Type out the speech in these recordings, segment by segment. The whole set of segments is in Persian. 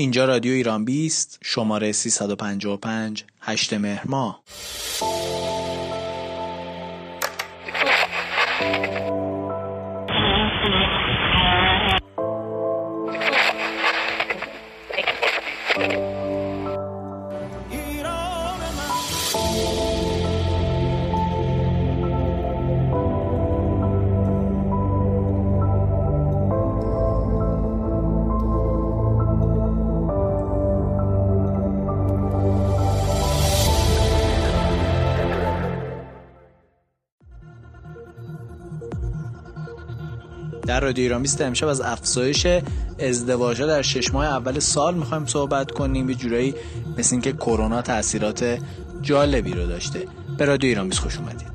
اینجا رادیو ایران بیست شماره 355 هشت مهر ماه. در رادیو ایران بیست امشب از افزایش ازدواجها در شش ماه اول سال می‌خوایم صحبت کنیم یه جورایی مثل اینکه کرونا تاثیرات جالبی رو داشته. به رادیو ایران بیست خوش اومدید.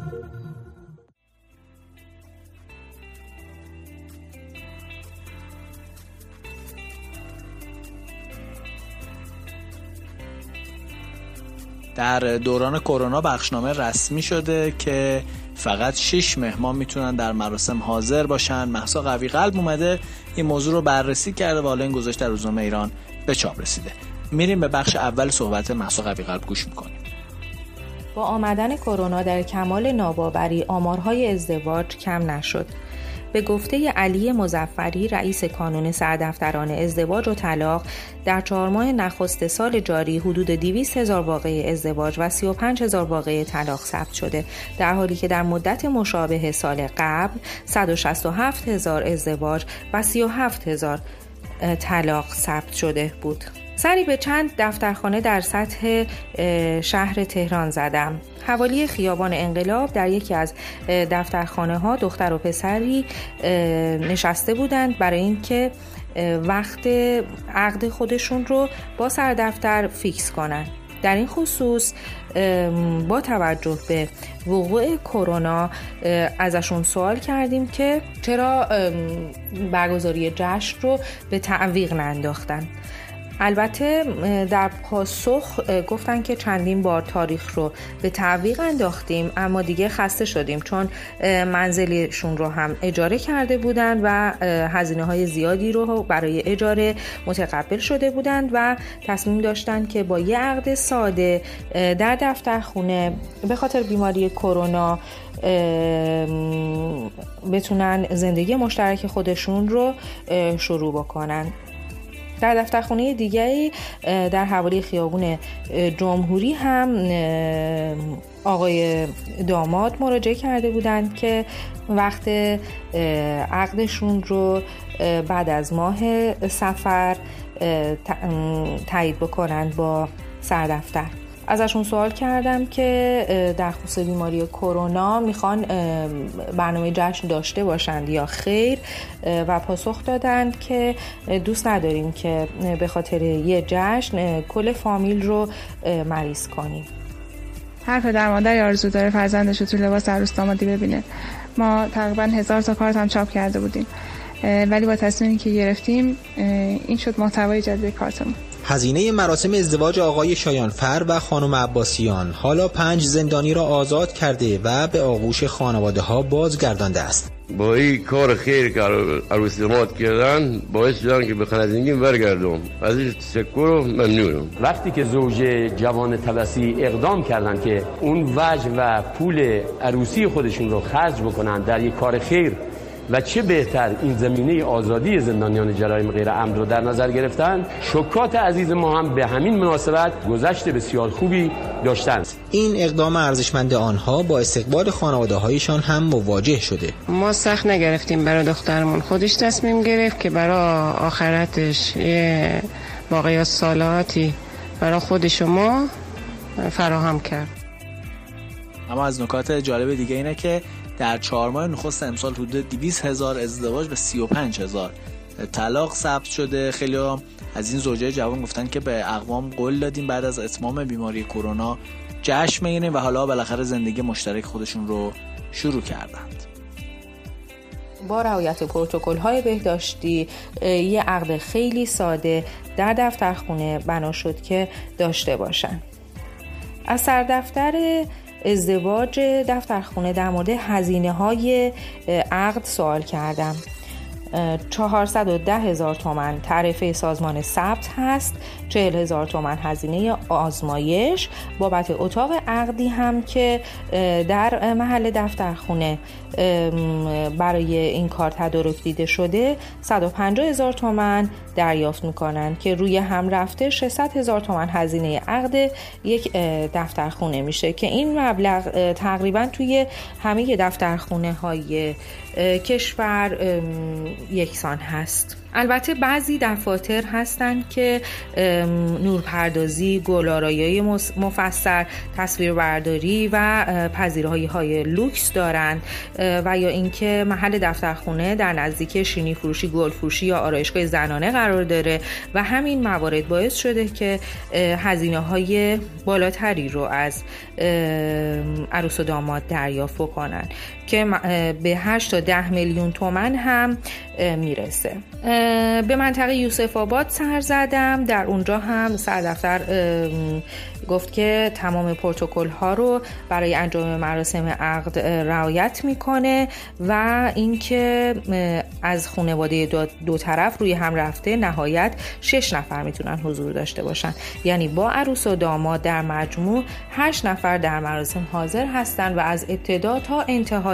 در دوران کرونا بخشنامه رسمی شده که فقط 6 مهمان می‌تونن در مراسم حاضر باشن. محسا قوی قلب اومده این موضوع رو بررسی کرده و حالا این گذاشت در روزنامه ایران به چاپ رسیده. میریم به بخش اول صحبت محسا قوی قلب گوش می‌کنیم. با آمدن کرونا در کمال ناباوری آمارهای ازدواج کم نشد. به گفته علی مزفری رئیس کانون سردفتران ازدواج و طلاق در چهار ماه نخست سال جاری حدود 200 هزار واقعه ازدواج و 35 هزار واقعه طلاق ثبت شده در حالی که در مدت مشابه سال قبل 167 هزار ازدواج و 37 هزار طلاق ثبت شده بود. سری به چند دفترخانه در سطح شهر تهران زدم. حوالی خیابان انقلاب در یکی از دفترخانه ها دختر و پسری نشسته بودند برای اینکه وقت عقد خودشون رو با سردفتر فیکس کنند در این خصوص با توجه به وقوع کرونا ازشون سوال کردیم که چرا برگزاری جشن رو به تعویق ننداختن. البته در پاسخ گفتن که چندین بار تاریخ رو به تعویق انداختیم اما دیگه خسته شدیم چون منزلشون رو هم اجاره کرده بودند و هزینه های زیادی رو برای اجاره متقبل شده بودند و تصمیم داشتن که با یه عقد ساده در دفتر خونه به خاطر بیماری کرونا بتونن زندگی مشترک خودشون رو شروع بکنن. در دفترخونه دیگری در حوالی خیابون جمهوری هم آقای داماد مراجعه کرده بودند که وقت عقدشون رو بعد از ماه سفر تایید بکنند با سردفتر. ازشون سوال کردم که در خصوص بیماری کرونا می‌خوان برنامه جشن داشته باشند یا خیر؟ و پاسخ دادند که دوست نداریم که به خاطر یه جشن کل فامیل رو مریض کنیم. هر پدر مادری آرزو داره فرزندش رو تو لباس عروس دامادی ببینه. ما تقریبا هزار تا کارت هم چاپ کرده بودیم. ولی با تصمیمی که گرفتیم این شد محتوای جدید کارتمون. هزینه مراسم ازدواج آقای شایانفر و خانم عباسیان حالا پنج زندانی را آزاد کرده و به آغوش خانواده ها بازگردانده است. با این کار خیر که عروس داماد کردن باعث شدن که به خانزنگیم برگردم. از این تشکر و ممنونم. وقتی که زوج جوان تبسی اقدام کردن که اون وجه و پول عروسی خودشون رو خرج بکنن در یک کار خیر و چه بهتر این زمینه آزادی زندانیان جرایم غیر عمد رو در نظر گرفتن؟ شکات عزیز ما هم به همین مناسبت گذشت بسیار خوبی داشتند این اقدام ارزشمند آنها با استقبال خانواده هایشان هم مواجه شده. ما سخت نگرفتیم برای دخترمون. خودش تصمیم گرفت که برای آخرتش یه واقعیات سالاتی برای خود شما فراهم کرد. اما از نکات جالب دیگه اینه که در چهار ماه نخست امسال حدود 200 هزار ازدواج و 35 هزار طلاق ثبت شده. خیلی از این زوجه جوان گفتن که به اقوام قول دادیم بعد از اتمام بیماری کرونا جشن می‌گیریم و حالا بالاخره زندگی مشترک خودشون رو شروع کردند. با رعایت پروتکل های بهداشتی یه عقد خیلی ساده در دفترخونه بنا شد که داشته باشن. از سردفتر ازدواج دفترخونه در مورد هزینه های عقد سوال کردم. 410 هزار تومن تعرفه سازمان ثبت هست 40 هزار تومن هزینه آزمایش بابت اتاق عقدی هم که در محل دفترخونه برای این کار تدارک دیده شده 150 هزار تومن دریافت می‌کنن که روی هم رفته 600 هزار تومن هزینه عقد یک دفترخونه میشه که این مبلغ تقریبا توی همه دفترخونه های کشور یکسان هست. البته بعضی دفاتر هستند که نورپردازی، گلارایی مفصل، تصویربرداری و پذیرایی های لوکس دارند و یا اینکه محل دفترخونه در نزدیک شینی فروشی، گل فروشی یا آرایشگاه زنانه قرار داره و همین موارد باعث شده که هزینه های بالاتری رو از عروس و داماد دریافت کنن که به 8 تا 10 میلیون تومن هم می‌رسه. به منطقه یوسف آباد سر زدم. در اونجا هم سردفتر گفت که تمام پروتکل ها رو برای انجام مراسم عقد رعایت می‌کنه و اینکه از خانواده دو, دو طرف روی هم رفته نهایت شش نفر می‌تونن حضور داشته باشن. یعنی با عروس و داماد در مجموع هشت نفر در مراسم حاضر هستند و از ابتدا تا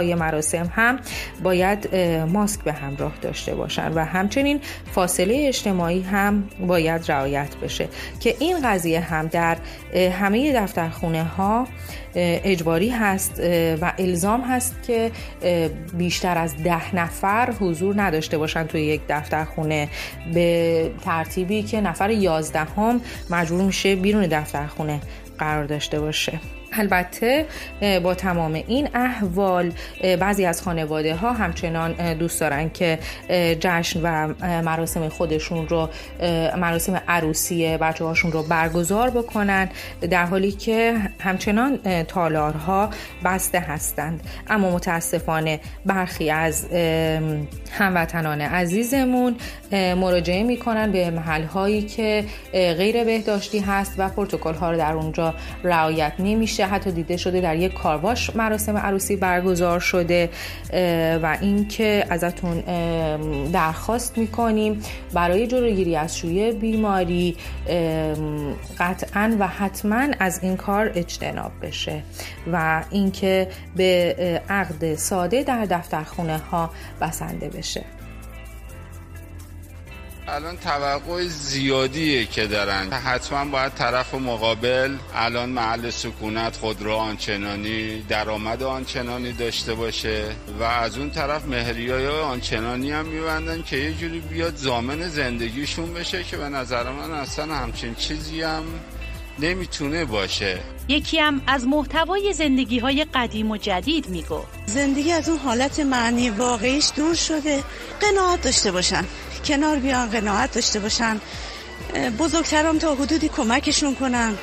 انتهای مراسم هم باید ماسک به همراه داشته باشن و همچنین فاصله اجتماعی هم باید رعایت بشه. که این قضیه هم در همه دفترخونه ها اجباری هست و الزام هست که بیشتر از ده نفر حضور نداشته باشن توی یک دفترخونه. به ترتیبی که نفر یازدهم مجبور میشه بیرون دفترخونه قرار داشته باشه. البته با تمام این احوال بعضی از خانواده ها همچنان دوست دارن که جشن و مراسم خودشون رو مراسم عروسی بچه هاشون رو برگزار بکنن در حالی که همچنان تالارها بسته هستند. اما متاسفانه برخی از هموطنان عزیزمون مراجعه می‌کنن به محل هایی که غیر بهداشتی هست و پروتکل ها رو در اونجا رعایت نمیشه. حتی دیده شده در یک کارواش مراسم عروسی برگزار شده و اینکه ازتون درخواست می‌کنیم برای جلوگیری از شویه بیماری قطعا و حتما از این کار اجتناب بشه و اینکه به عقد ساده در دفترخونه ها بسنده بشه. الان توقع زیادیه که دارن. حتما باید طرف مقابل الان محل سکونت خود را آنچنانی درآمد آنچنانی داشته باشه و از اون طرف مهریه های آنچنانی هم میبندن که یه جوری بیاد زامن زندگیشون بشه که به نظر من اصلا همچین چیزی هم نمی‌تونه باشه. یکی هم از محتوای زندگی های قدیم و جدید میگو زندگی از اون حالت معنی واقعیش دور شده. قناعت داشته باشن. کنار بیان قناعت داشته باشن. بزرگتران تا حدودی کمکشون کنن.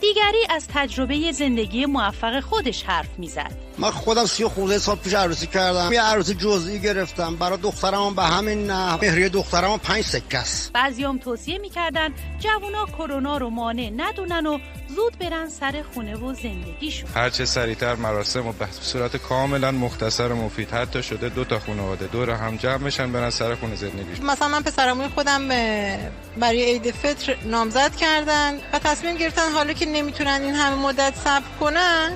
دیگری از تجربه زندگی موفق خودش حرف می‌زد. من خودم سی خورده سال پیش عروسی کردم. یه عروسی جزئی گرفتم. برای دخترم به همین نه مهریه دخترم پنج سکه است. بعضیام توصیه می‌کردن جوونا کرونا رو مانع ندونن و زود برن سر خونه و زندگیشون هرچه سریعتر مراسم و به صورت کاملا مختصر و مفید حتی شده دو تا خانواده دور هم جمع بشن برن سر خونه زندگیشون مثلا من پسرموی خودم برای عید فطر نامزد کردن و تصمیم گرفتن حالا که نمی‌تونن این همه مدت صبر کنن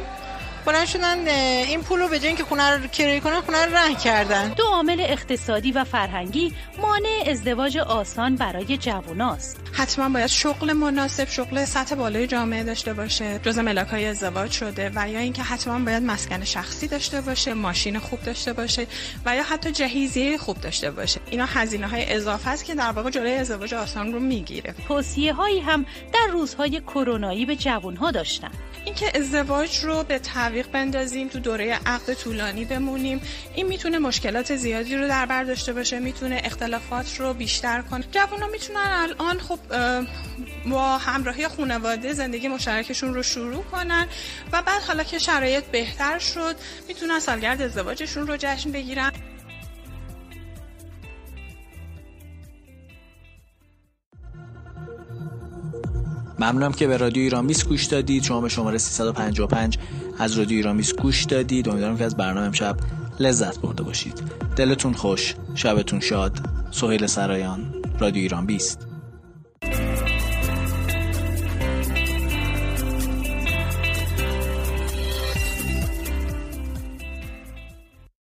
بلند شدن این پول رو به جای که خونه رو کرایه کنن خونه رو رنگ کردن. دو عامل اقتصادی و فرهنگی مانع ازدواج آسان برای جواناست حتما باید شغل مناسب شغل سطح بالای جامعه داشته باشه. جزء ملاک های ازدواج شده و یا اینکه حتما باید مسکن شخصی داشته باشه ماشین خوب داشته باشه و یا حتی جهیزیه خوب داشته باشه. اینا هزینه های اضافه است که در واقع جلوی ازدواج آسان رو می‌گیره. توصیه هایی هم در روزهای کرونایی به جوان ها داشتن. اینکه ازدواج رو به تعویق بندازیم تو دوره عقد طولانی بمونیم. این می‌تونه مشکلات زیادی رو در بر داشته باشه می‌تونه اختلافات رو بیشتر کنه. جوونا می‌تونن الان خب با همراهی خانواده زندگی مشترکشون رو شروع کنن و بعد حالا که شرایط بهتر شد می‌تونن سالگرد ازدواجشون رو جشن بگیرن. ممنونم که به رادیو ایران میس گوش دادید. شما به شماره 355 از رادیو ایران میس گوش دادید. امیدوارم که از برنامه امشب لذت برده باشید. دلتون خوش شبتون شاد. سهیل سرایان رادیو ایران بیست